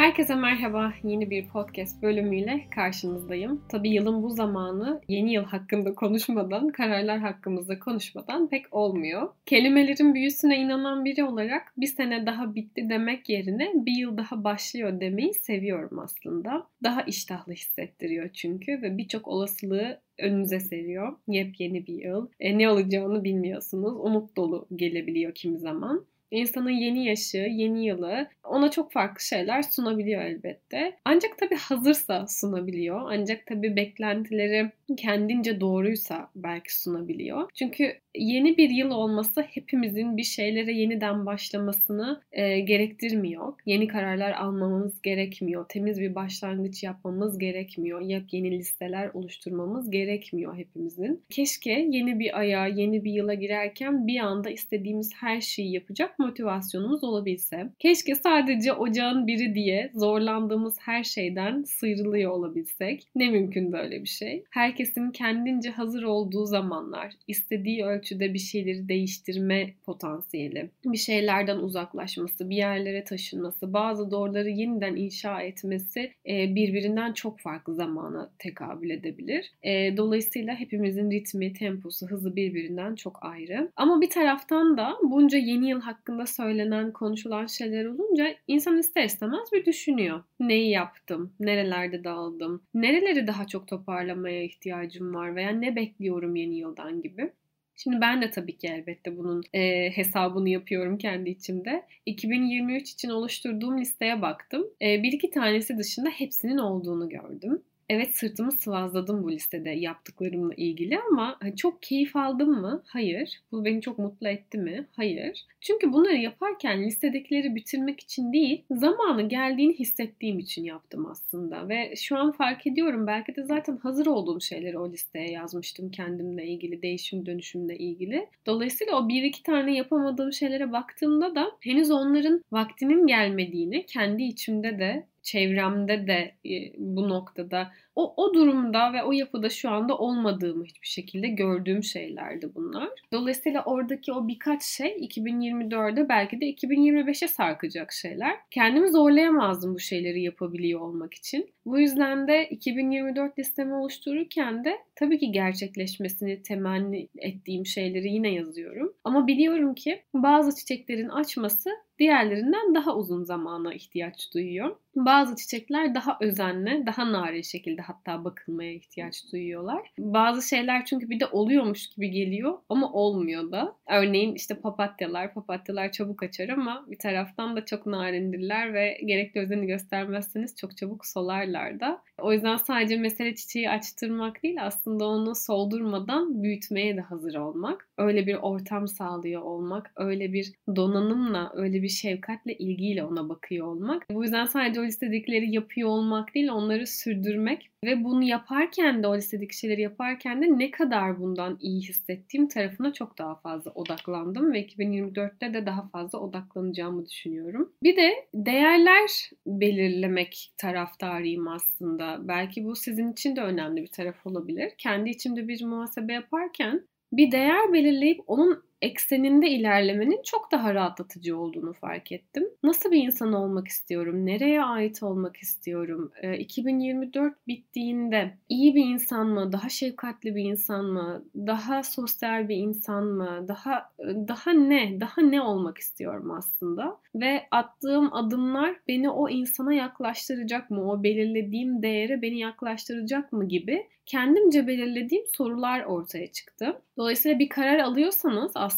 Herkese merhaba. Yeni bir podcast bölümüyle karşınızdayım. Tabii yılın bu zamanı yeni yıl hakkında konuşmadan, kararlar hakkımızda konuşmadan pek olmuyor. Kelimelerin büyüsüne inanan biri olarak bir sene daha bitti demek yerine bir yıl daha başlıyor demeyi seviyorum aslında. Daha iştahlı hissettiriyor çünkü ve birçok olasılığı önünüze seriyor. Yepyeni bir yıl. E, ne olacağını bilmiyorsunuz. Umut dolu gelebiliyor kimi zaman insanın yeni yaşı, yeni yılı ona çok farklı şeyler sunabiliyor elbette. Ancak tabii hazırsa sunabiliyor. Ancak tabii beklentileri kendince doğruysa belki sunabiliyor. Çünkü yeni bir yıl olması hepimizin bir şeylere yeniden başlamasını e, gerektirmiyor. Yeni kararlar almamız gerekmiyor. Temiz bir başlangıç yapmamız gerekmiyor. Yepyeni listeler oluşturmamız gerekmiyor hepimizin. Keşke yeni bir aya, yeni bir yıla girerken bir anda istediğimiz her şeyi yapacak motivasyonumuz olabilse. Keşke sadece ocağın biri diye zorlandığımız her şeyden sıyrılıyor olabilsek. Ne mümkün böyle bir şey. Herkesin kendince hazır olduğu zamanlar, istediği ölçüde bir şeyleri değiştirme potansiyeli, bir şeylerden uzaklaşması, bir yerlere taşınması, bazı doğruları yeniden inşa etmesi e, birbirinden çok farklı zamana tekabül edebilir. E, dolayısıyla hepimizin ritmi, temposu, hızı birbirinden çok ayrı. Ama bir taraftan da bunca yeni yıl hakkında söylenen, konuşulan şeyler olunca insan ister istemez bir düşünüyor. Neyi yaptım? Nerelerde dağıldım? Nereleri daha çok toparlamaya ihtiyacım var veya ne bekliyorum yeni yıldan gibi. Şimdi ben de tabii ki elbette bunun e, hesabını yapıyorum kendi içimde. 2023 için oluşturduğum listeye baktım. E, bir iki tanesi dışında hepsinin olduğunu gördüm evet sırtımı sıvazladım bu listede yaptıklarımla ilgili ama hani, çok keyif aldım mı? Hayır. Bu beni çok mutlu etti mi? Hayır. Çünkü bunları yaparken listedekileri bitirmek için değil, zamanı geldiğini hissettiğim için yaptım aslında. Ve şu an fark ediyorum belki de zaten hazır olduğum şeyleri o listeye yazmıştım kendimle ilgili, değişim dönüşümle ilgili. Dolayısıyla o bir iki tane yapamadığım şeylere baktığımda da henüz onların vaktinin gelmediğini kendi içimde de çevremde de e, bu noktada o, o durumda ve o yapıda şu anda olmadığımı hiçbir şekilde gördüğüm şeylerdi bunlar. Dolayısıyla oradaki o birkaç şey 2024'de belki de 2025'e sarkacak şeyler. Kendimi zorlayamazdım bu şeyleri yapabiliyor olmak için. Bu yüzden de 2024 listemi oluştururken de tabii ki gerçekleşmesini temenni ettiğim şeyleri yine yazıyorum. Ama biliyorum ki bazı çiçeklerin açması diğerlerinden daha uzun zamana ihtiyaç duyuyor. Bazı çiçekler daha özenli, daha narin şekilde hatta bakılmaya ihtiyaç duyuyorlar. Bazı şeyler çünkü bir de oluyormuş gibi geliyor ama olmuyor da. Örneğin işte papatyalar, papatyalar çabuk açar ama bir taraftan da çok narindirler ve gerekli özeni göstermezseniz çok çabuk solarlar da. O yüzden sadece mesele çiçeği açtırmak değil aslında onu soldurmadan büyütmeye de hazır olmak. Öyle bir ortam sağlıyor olmak, öyle bir donanımla, öyle bir şefkatle, ilgiyle ona bakıyor olmak. Bu yüzden sadece o istedikleri yapıyor olmak değil, onları sürdürmek ve bunu yaparken de o listedeki şeyleri yaparken de ne kadar bundan iyi hissettiğim tarafına çok daha fazla odaklandım ve 2024'te de daha fazla odaklanacağımı düşünüyorum. Bir de değerler belirlemek taraftarıyım aslında. Belki bu sizin için de önemli bir taraf olabilir. Kendi içimde bir muhasebe yaparken bir değer belirleyip onun ekseninde ilerlemenin çok daha rahatlatıcı olduğunu fark ettim. Nasıl bir insan olmak istiyorum? Nereye ait olmak istiyorum? E, ee, 2024 bittiğinde iyi bir insan mı? Daha şefkatli bir insan mı? Daha sosyal bir insan mı? Daha daha ne? Daha ne olmak istiyorum aslında? Ve attığım adımlar beni o insana yaklaştıracak mı? O belirlediğim değere beni yaklaştıracak mı gibi kendimce belirlediğim sorular ortaya çıktı. Dolayısıyla bir karar alıyorsanız aslında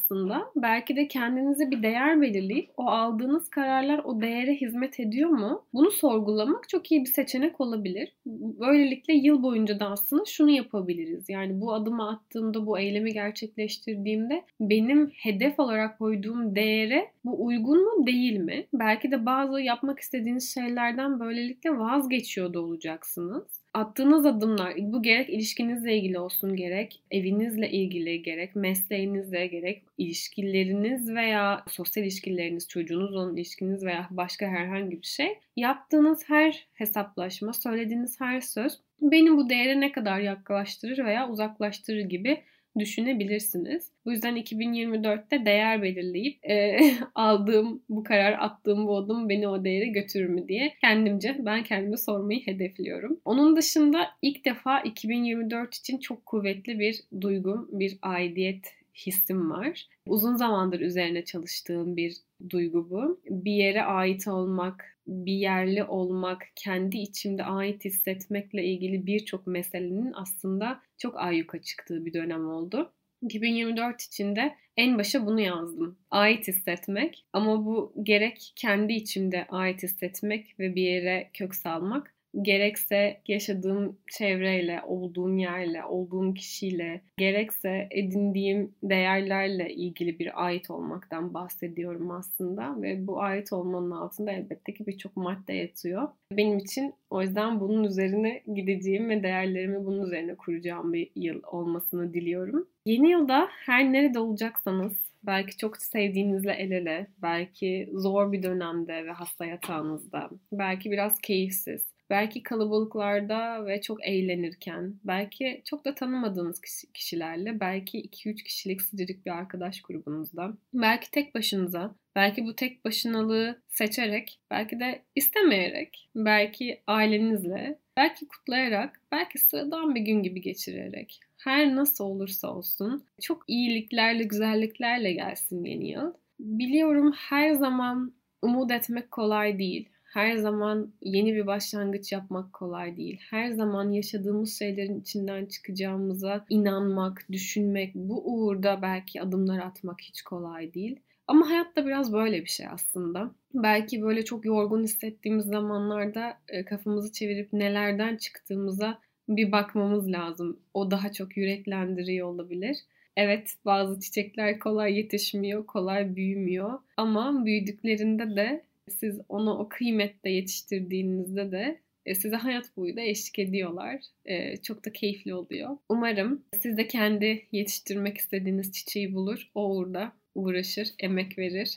belki de kendinize bir değer belirleyip o aldığınız kararlar o değere hizmet ediyor mu? Bunu sorgulamak çok iyi bir seçenek olabilir. Böylelikle yıl boyunca da aslında şunu yapabiliriz. Yani bu adımı attığımda, bu eylemi gerçekleştirdiğimde benim hedef olarak koyduğum değere bu uygun mu değil mi? Belki de bazı yapmak istediğiniz şeylerden böylelikle vazgeçiyor da olacaksınız attığınız adımlar bu gerek ilişkinizle ilgili olsun gerek evinizle ilgili gerek mesleğinizle gerek ilişkileriniz veya sosyal ilişkileriniz çocuğunuz olan ilişkiniz veya başka herhangi bir şey. Yaptığınız her hesaplaşma söylediğiniz her söz beni bu değere ne kadar yaklaştırır veya uzaklaştırır gibi düşünebilirsiniz. Bu yüzden 2024'te değer belirleyip e, aldığım bu karar, attığım bu adım beni o değere götürür mü diye kendimce ben kendime sormayı hedefliyorum. Onun dışında ilk defa 2024 için çok kuvvetli bir duygum, bir aidiyet hissim var. Uzun zamandır üzerine çalıştığım bir duygu bu. Bir yere ait olmak, bir yerli olmak, kendi içimde ait hissetmekle ilgili birçok meselenin aslında çok ayyuka çıktığı bir dönem oldu. 2024 içinde en başa bunu yazdım. Ait hissetmek ama bu gerek kendi içimde ait hissetmek ve bir yere kök salmak gerekse yaşadığım çevreyle, olduğum yerle, olduğum kişiyle, gerekse edindiğim değerlerle ilgili bir ait olmaktan bahsediyorum aslında ve bu ait olmanın altında elbette ki birçok madde yatıyor. Benim için o yüzden bunun üzerine gideceğim ve değerlerimi bunun üzerine kuracağım bir yıl olmasını diliyorum. Yeni yılda her nerede olacaksanız belki çok sevdiğinizle el ele, belki zor bir dönemde ve hasta yatağınızda, belki biraz keyifsiz, belki kalabalıklarda ve çok eğlenirken, belki çok da tanımadığınız kişilerle, belki 2-3 kişilik sıcacık bir arkadaş grubunuzda, belki tek başınıza, belki bu tek başınalığı seçerek, belki de istemeyerek, belki ailenizle, belki kutlayarak, belki sıradan bir gün gibi geçirerek, her nasıl olursa olsun çok iyiliklerle, güzelliklerle gelsin yeni yıl. Biliyorum her zaman umut etmek kolay değil. Her zaman yeni bir başlangıç yapmak kolay değil. Her zaman yaşadığımız şeylerin içinden çıkacağımıza inanmak, düşünmek, bu uğurda belki adımlar atmak hiç kolay değil. Ama hayatta biraz böyle bir şey aslında. Belki böyle çok yorgun hissettiğimiz zamanlarda e, kafamızı çevirip nelerden çıktığımıza bir bakmamız lazım. O daha çok yüreklendiriyor olabilir. Evet bazı çiçekler kolay yetişmiyor, kolay büyümüyor. Ama büyüdüklerinde de siz onu o kıymetle yetiştirdiğinizde de e, size hayat boyu da eşlik ediyorlar. E, çok da keyifli oluyor. Umarım siz de kendi yetiştirmek istediğiniz çiçeği bulur. O uğurda uğraşır, emek verir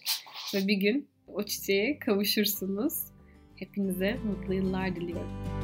ve bir gün o çiçeğe kavuşursunuz. Hepinize mutlu yıllar diliyorum.